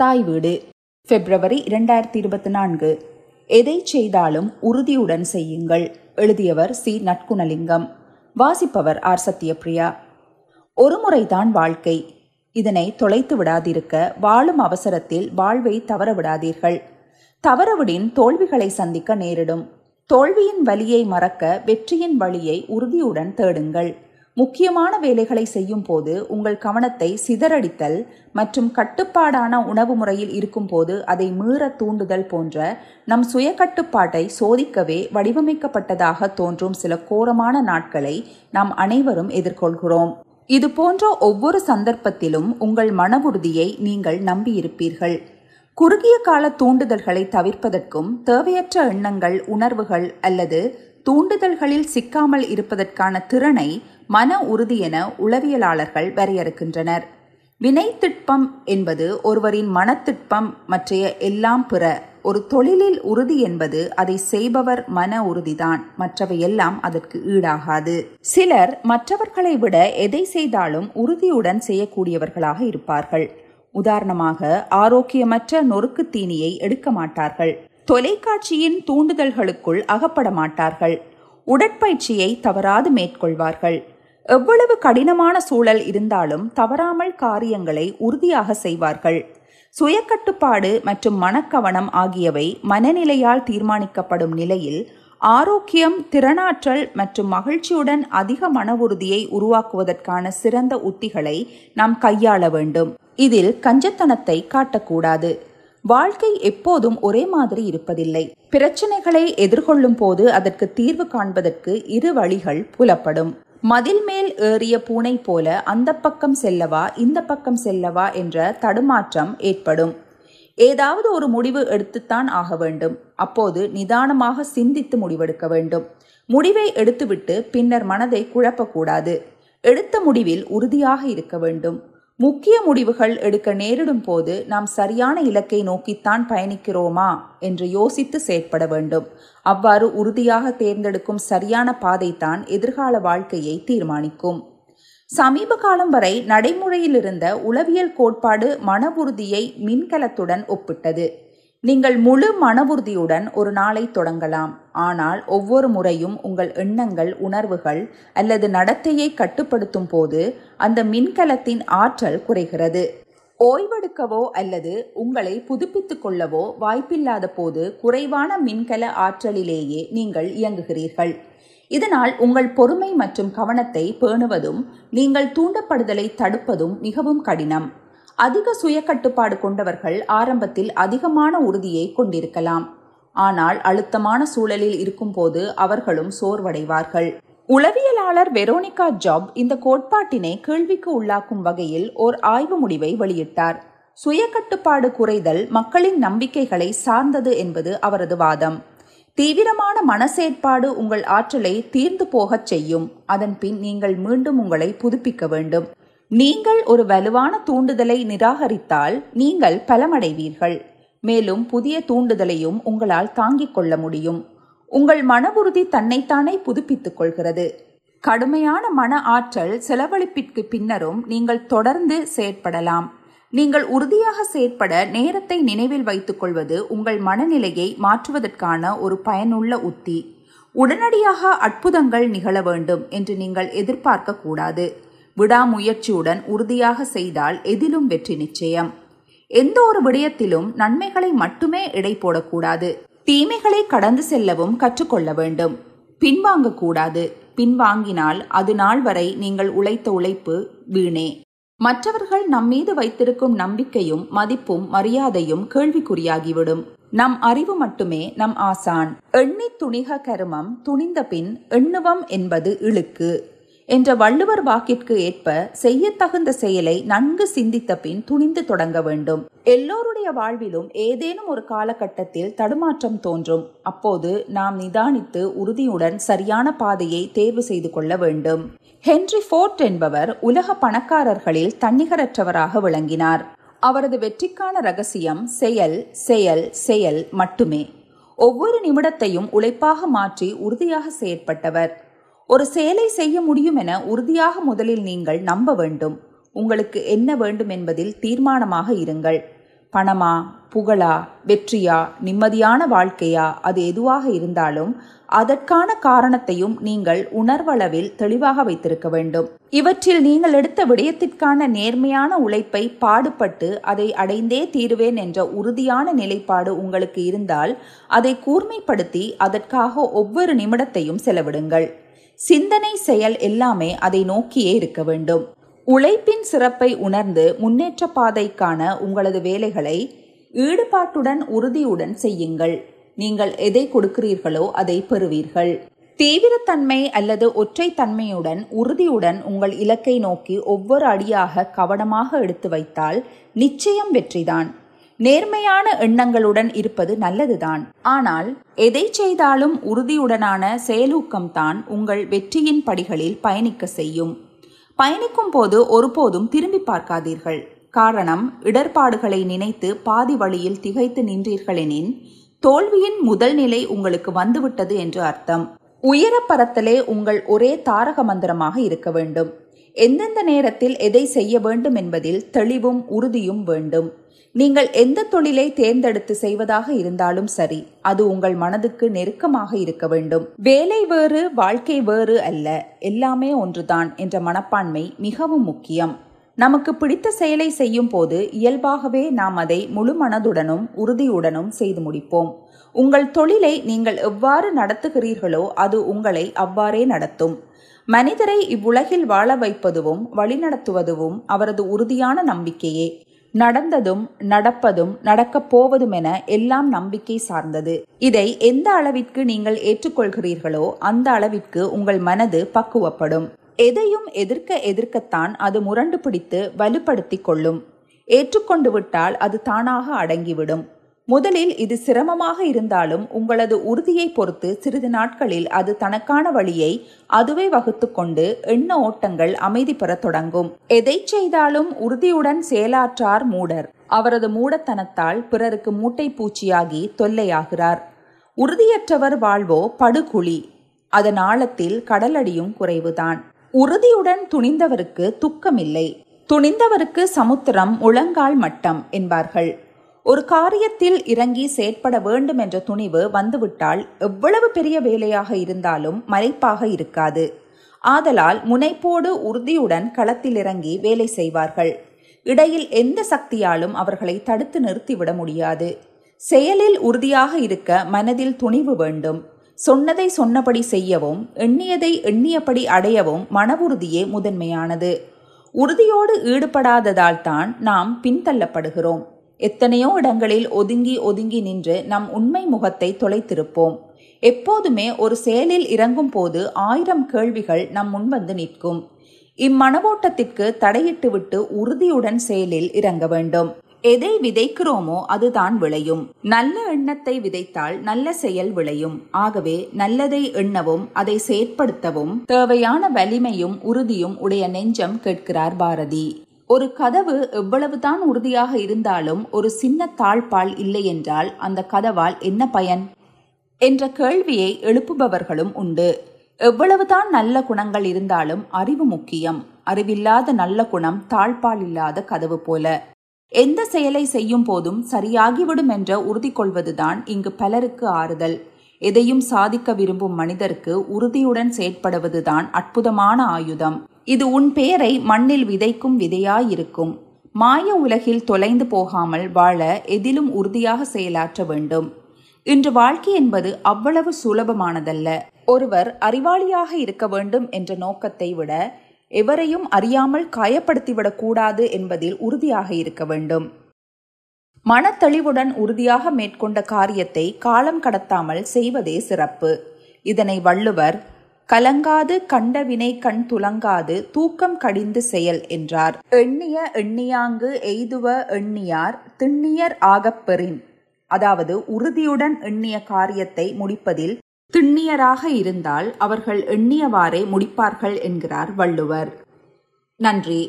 தாய் வீடு. பிப்ரவரி இரண்டாயிரத்தி இருபத்தி நான்கு. எதை செய்தாலும் உறுதியுடன் செய்யுங்கள் எழுதியவர் சி. நட்குணலிங்கம். வாசிப்பவர் ஆர். சத்யபிரியா. ஒரு முறைதான் வாழ்க்கை. இதனை தொலைத்து விடாதிருக்க வாழும் அவசரத்தில் வாழ்வை தவற விடாதீர்கள். தவறவிடின் தோல்விகளை சந்திக்க நேரிடும். தோல்வியின் வலியை மறக்க வெற்றியின் வழியை உறுதியுடன் தேடுங்கள். முக்கியமான வேலைகளை செய்யும் போது உங்கள் கவனத்தை சிதறடித்தல் மற்றும் கட்டுப்பாடான உணவு முறையில் இருக்கும்போது அதை மீற தூண்டுதல் போன்ற நம் சுய கட்டுப்பாட்டை சோதிக்கவே வடிவமைக்கப்பட்டதாக தோன்றும் சில கோரமான நாட்களை நாம் அனைவரும் எதிர்கொள்கிறோம். இது போன்ற ஒவ்வொரு சந்தர்ப்பத்திலும் உங்கள் மன உறுதியை நீங்கள் நம்பியிருப்பீர்கள். குறுகிய கால தூண்டுதல்களை தவிர்ப்பதற்கும் தேவையற்ற எண்ணங்கள் உணர்வுகள் அல்லது தூண்டுதல்களில் சிக்காமல் இருப்பதற்கான திறனை மன உறுதி என உளவியலாளர்கள் வரையறுக்கின்றனர். வினை திட்பம் என்பது ஒருவரின் மனத்திட்பம் மற்றைய எல்லாம் பிற ஒரு தொழிலில் உறுதி என்பது அதை செய்பவர் மன உறுதிதான் மற்றவையெல்லாம் அதற்கு ஈடாகாது. சிலர் மற்றவர்களை விட எதை செய்தாலும் உறுதியுடன் செய்யக்கூடியவர்களாக இருப்பார்கள். உதாரணமாக ஆரோக்கியமற்ற நொறுக்கு தீனியை எடுக்க மாட்டார்கள். தொலைக்காட்சியின் தூண்டுதல்களுக்குள் அகப்பட மாட்டார்கள். உடற்பயிற்சியை தவறாது மேற்கொள்வார்கள். எவ்வளவு கடினமான சூழல் இருந்தாலும் தவறாமல் காரியங்களை உறுதியாக செய்வார்கள். சுயக்கட்டுப்பாடு மற்றும் மனக்கவனம் ஆகியவை மனநிலையால் தீர்மானிக்கப்படும் நிலையில் ஆரோக்கியம் திறனாற்றல் மற்றும் மகிழ்ச்சியுடன் அதிக மன உறுதியை உருவாக்குவதற்கான சிறந்த உத்திகளை நாம் கையாள வேண்டும். இதில் கஞ்சத்தனத்தை காட்டக்கூடாது. வாழ்க்கை எப்போதும் ஒரே மாதிரி இருப்பதில்லை. பிரச்சனைகளை எதிர்கொள்ளும் போது அதற்கு தீர்வு காண்பதற்கு இரு வழிகள் புலப்படும். மதில் மேல் ஏறிய பூனை போல அந்த பக்கம் செல்லவா இந்த பக்கம் செல்லவா என்ற தடுமாற்றம் ஏற்படும். ஏதாவது ஒரு முடிவு எடுத்துத்தான் ஆக வேண்டும். அப்போது நிதானமாக சிந்தித்து முடிவெடுக்க வேண்டும். முடிவை எடுத்துவிட்டு பின்னர் மனதை குழப்பக்கூடாது. எடுத்த முடிவில் உறுதியாக இருக்க வேண்டும். முக்கிய முடிவுகள் எடுக்க நேரிடும் போது நாம் சரியான இலக்கை நோக்கித்தான் பயணிக்கிறோமா என்று யோசித்து செயற்பட வேண்டும். அவ்வாறு உறுதியாக தேர்ந்தெடுக்கும் சரியான பாதைத்தான் எதிர்கால வாழ்க்கையை தீர்மானிக்கும். சமீப காலம் வரை நடைமுறையில் இருந்த உளவியல் கோட்பாடு மன உறுதியை மின்கலத்துடன் ஒப்பிட்டது. நீங்கள் முழு மன உறுதியுடன் ஒரு நாளை தொடங்கலாம். ஆனால் ஒவ்வொரு முறையும் உங்கள் எண்ணங்கள் உணர்வுகள் அல்லது நடத்தையை கட்டுப்படுத்தும் போது அந்த மின்கலத்தின் ஆற்றல் குறைகிறது. ஓய்வெடுக்கவோ அல்லது உங்களை புதுப்பித்துக் கொள்ளவோ வாய்ப்பில்லாத போது குறைவான மின்கல ஆற்றலிலேயே நீங்கள் இயங்குகிறீர்கள். இதனால் உங்கள் பொறுமை மற்றும் கவனத்தை பேணுவதும் நீங்கள் தூண்டப்படுதலை தடுப்பதும் மிகவும் கடினம். அதிக சுய கட்டுப்பாடு கொண்டவர்கள் ஆரம்பத்தில் அதிகமான உறுதியை கொண்டிருக்கலாம். ஆனால் அழுத்தமான சூழலில் இருக்கும்போது அவர்களும் சோர்வடைவார்கள். உளவியலாளர் வெரோனிகா ஜாப் இந்த கோட்பாட்டினை கேள்விக்கு உள்ளாக்கும் வகையில் ஓர் ஆய்வு முடிவை வெளியிட்டார். சுய கட்டுப்பாடு குறைதல் மக்களின் நம்பிக்கைகளை சார்ந்தது என்பது அவரது வாதம். தீவிரமான மனசேற்பாடு உங்கள் ஆற்றலை தீர்ந்து போகச் செய்யும். அதன் பின் நீங்கள் மீண்டும் உங்களை புதுப்பிக்க வேண்டும். நீங்கள் ஒரு வலுவான தூண்டுதலை நிராகரித்தால் நீங்கள் பலமடைவீர்கள். மேலும் புதிய தூண்டுதலையும் உங்களால் தாங்கிக் கொள்ள முடியும். உங்கள் மன உறுதி தன்னைத்தானே புதுப்பித்துக் கொள்கிறது. கடுமையான மன ஆற்றல் செலவழிப்பிற்கு பின்னரும் நீங்கள் தொடர்ந்து செயற்படலாம். நீங்கள் உறுதியாக செயற்பட நேரத்தை நினைவில் வைத்துக் கொள்வது உங்கள் மனநிலையை மாற்றுவதற்கான ஒரு பயனுள்ள உத்தி. உடனடியாக அற்புதங்கள் நிகழ வேண்டும் என்று நீங்கள் எதிர்பார்க்க கூடாது. விடாமுயற்சியுடன் உறுதியாக செய்தால் எதிலும் வெற்றி நிச்சயம். எந்த ஒரு விடயத்திலும் நன்மைகளை மட்டுமே எடை போடக்கூடாது. தீமைகளை கடந்து செல்லவும் கற்றுக்கொள்ள வேண்டும். பின்வாங்கக்கூடாது. பின்வாங்கினால் அது நாள் வரை நீங்கள் உழைத்த உழைப்பு வீணே. மற்றவர்கள் நம்மீது வைத்திருக்கும் நம்பிக்கையும் மதிப்பும் மரியாதையும் கேள்விக்குறியாகிவிடும். நம் அறிவு மட்டுமே நம் ஆசான். எண்ணி துணிக கருமம் துணிந்த பின் எண்ணுவம் என்பது இழுக்கு. என்ற வள்ளுவர் வாக்கிற்கு ஏற்ப செய்யத்தகுந்த செயலை நன்கு சிந்தித்த பின் துணிந்து தொடங்க வேண்டும். எல்லோருடைய வாழ்விலும் ஏதேனும் ஒரு காலகட்டத்தில் தடுமாற்றம் தோன்றும். அப்போது நாம் நிதானித்து உறுதியுடன் சரியான பாதையை தேர்வு செய்து கொள்ள வேண்டும். ஹென்றி ஃபோர்ட் என்பவர் உலக பணக்காரர்களில் தன்னிகரற்றவராக விளங்கினார். அவரது வெற்றிக்கான ரகசியம் செயல் செயல் செயல் மட்டுமே. ஒவ்வொரு நிமிடத்தையும் உழைப்பாக மாற்றி உறுதியாக செயற்பட்டவர். ஒரு செயலை செய்ய முடியும் என உறுதியாக முதலில் நீங்கள் நம்ப வேண்டும். உங்களுக்கு என்ன வேண்டும் என்பதில் தீர்மானமாக இருங்கள். பணமா புகழா வெற்றியா நிம்மதியான வாழ்க்கையா அது எதுவாக இருந்தாலும் அதற்கான காரணத்தையும் நீங்கள் உணர்வளவில் தெளிவாக வைத்திருக்க வேண்டும். இவற்றில் நீங்கள் எடுத்த விடயத்திற்கான நேர்மையான உழைப்பை பாடுபட்டு அதை அடைந்தே தீருவேன் என்ற உறுதியான நிலைப்பாடு உங்களுக்கு இருந்தால் அதை கூர்மைப்படுத்தி அதற்காக ஒவ்வொரு நிமிடத்தையும் செலவிடுங்கள். சிந்தனை செயல் எல்லாமே அதை நோக்கியே இருக்க வேண்டும். உழைப்பின் சிறப்பை உணர்ந்து முன்னேற்ற பாதைக்கான உங்களது வேலைகளை ஈடுபாட்டுடன் உறுதியுடன் செய்யுங்கள். நீங்கள் எதை கொடுக்கிறீர்களோ அதை பெறுவீர்கள். தீவிரத்தன்மை அல்லது ஒற்றைத்தன்மையுடன் உறுதியுடன் உங்கள் இலக்கை நோக்கி ஒவ்வொரு அடியாக கவனமாக எடுத்து வைத்தால் நிச்சயம் வெற்றிதான். நேர்மையான எண்ணங்களுடன் இருப்பது நல்லதுதான். ஆனால் எதை செய்தாலும் உறுதியுடனான செயலூக்கம்தான் உங்கள் வெற்றியின் படிகளில் பயணிக்க செய்யும். பயணிக்கும் போது ஒருபோதும் திரும்பி பார்க்காதீர்கள். காரணம் இடர்பாடுகளை நினைத்து பாதி வழியில் திகைத்து நின்றீர்களெனின் தோல்வியின் முதல் நிலை உங்களுக்கு வந்துவிட்டது என்று அர்த்தம். உயர பரத்தலே உங்கள் ஒரே தாரக மந்திரமாக இருக்க வேண்டும். எந்தெந்த நேரத்தில் எதை செய்ய வேண்டும் என்பதில் தெளிவும் உறுதியும் வேண்டும். நீங்கள் எந்த தொழிலை தேர்ந்தெடுத்து செய்வதாக இருந்தாலும் சரி அது உங்கள் மனதுக்கு நெருக்கமாக இருக்க வேண்டும். வேலை வேறு வாழ்க்கை வேறு அல்ல எல்லாமே ஒன்றுதான் என்ற மனப்பான்மை மிகவும் முக்கியம். நமக்கு பிடித்த செயலை செய்யும் போது இயல்பாகவே நாம் அதை முழு மனதுடனும் உறுதியுடனும் செய்து முடிப்போம். உங்கள் தொழிலை நீங்கள் எவ்வாறு நடத்துகிறீர்களோ அது உங்களை அவ்வாறே நடத்தும். மனிதரை இவ்வுலகில் வாழ வைப்பதுவும் வழிநடத்துவதுவும் அவரது உறுதியான நம்பிக்கையே. நடந்ததும் நடப்பதும் நடக்கப் போவதும் என எல்லாம் நம்பிக்கை சார்ந்தது. இதை எந்த அளவிற்கு நீங்கள் ஏற்றுக்கொள்கிறீர்களோ அந்த அளவிற்கு உங்கள் மனது பக்குவப்படும். எதையும் எதிர்க்க எதிர்க்கத்தான் அது முரண்டு பிடித்து வலுப்படுத்தி கொள்ளும். ஏற்றுக்கொண்டு விட்டால் அது தானாக அடங்கிவிடும். முதலில் இது சிரமமாக இருந்தாலும் உங்களது உறுதியை பொறுத்து சிறிது நாட்களில் அது தனக்கான வழியை அதுவே வகுத்து கொண்டு எண்ண ஓட்டங்கள் அமைதி பெறத் தொடங்கும். எதை செய்தாலும் உறுதியுடன் செயலாற்றார் மூடர். அவரது மூடத்தனத்தால் பிறருக்கு மூட்டை பூச்சியாகி தொல்லையாகிறார். உறுதியற்றவர் வாழ்வோ படுகுழி. அதன் ஆழத்தில் கடலடியும் குறைவுதான். உறுதியுடன் துணிந்தவருக்கு துக்கமில்லை. துணிந்தவருக்கு சமுத்திரம் முழங்கால் மட்டம் என்பார்கள். ஒரு காரியத்தில் இறங்கி செயற்பட வேண்டும் என்ற துணிவு வந்துவிட்டால் எவ்வளவு பெரிய வேலையாக இருந்தாலும் மறைப்பாக இருக்காது. ஆதலால் முனைப்போடு உறுதியுடன் களத்தில் இறங்கி வேலை செய்வார்கள். இடையில் எந்த சக்தியாலும் அவர்களை தடுத்து நிறுத்திவிட முடியாது. செயலில் உறுதியாக இருக்க மனதில் துணிவு வேண்டும். சொன்னதை சொன்னபடி செய்யவும் எண்ணியதை எண்ணியபடி அடையவும் மன உறுதியே முதன்மையானது. உறுதியோடு ஈடுபடாததால் தான் நாம் பின்தள்ளப்படுகிறோம். எத்தனையோ இடங்களில் ஒதுங்கி ஒதுங்கி நின்று நம் உண்மை முகத்தை தொலைத்திருப்போம். எப்போதுமே ஒரு செயலில் இறங்கும் போது ஆயிரம் கேள்விகள் நம் முன்வந்து நிற்கும். இம்மனவோட்டத்திற்கு தடையிட்டுவிட்டு உறுதியுடன் செயலில் இறங்க வேண்டும். எதை விதைக்கிறோமோ அதுதான் விளையும். நல்ல எண்ணத்தை விதைத்தால் நல்ல செயல் விளையும். ஆகவே நல்லதை எண்ணவும் அதை செயற்படுத்தவும் தேவையான வலிமையும் உறுதியும் உடைய நெஞ்சம் கேட்கிறார் பாரதி. ஒரு கதவு எவ்வளவுதான் உறுதியாக இருந்தாலும் ஒரு சின்ன தாழ்பால் இல்லை என்றால் அந்த கதவால் என்ன பயன்? என்ற கேள்வியை எழுப்புபவர்களும் உண்டு. எவ்வளவுதான் நல்ல குணங்கள் இருந்தாலும் அறிவு முக்கியம். அறிவில்லாத நல்ல குணம் தாழ்பால் இல்லாத கதவு போல. எந்த செயலை செய்யும் போதும் சரியாகிவிடும் என்ற உறுதி கொள்வதுதான் இங்கு பலருக்கு ஆறுதல். எதையும் சாதிக்க விரும்பும் மனிதருக்கு உறுதியுடன் செயற்படுவதுதான் அற்புதமான ஆயுதம். இது உன் பெயரை மண்ணில் விதைக்கும் விதையாயிருக்கும். மாய உலகில் தொலைந்து போகாமல் வாழ எதிலும் உறுதியாக செயலாற்ற வேண்டும். இன்று வாழ்க்கை என்பது அவ்வளவு சுலபமானதல்ல. ஒருவர் அறிவாளியாக இருக்க வேண்டும் என்ற நோக்கத்தை விட எவரையும் அறியாமல் காயப்படுத்திவிடக் கூடாது என்பதில் உறுதியாக இருக்க வேண்டும். மனத்தெளிவுடன் உறுதியாக மேற்கொண்ட காரியத்தை காலம் கடத்தாமல் செய்வதே சிறப்பு. இதனை வள்ளுவர் கலங்காது கண்ட வினை கண் துலங்காது தூக்கம் கடிந்து செயல் என்றார். எண்ணிய எண்ணியாங்கு எய்துவ எண்ணியார் திண்ணியர் ஆகப்பெறின் அதாவது உறுதியுடன் எண்ணிய காரியத்தை முடிப்பதில் திண்ணியராக இருந்தால் அவர்கள் எண்ணியவாறே முடிப்பார்கள் என்கிறார் வள்ளுவர். நன்றி.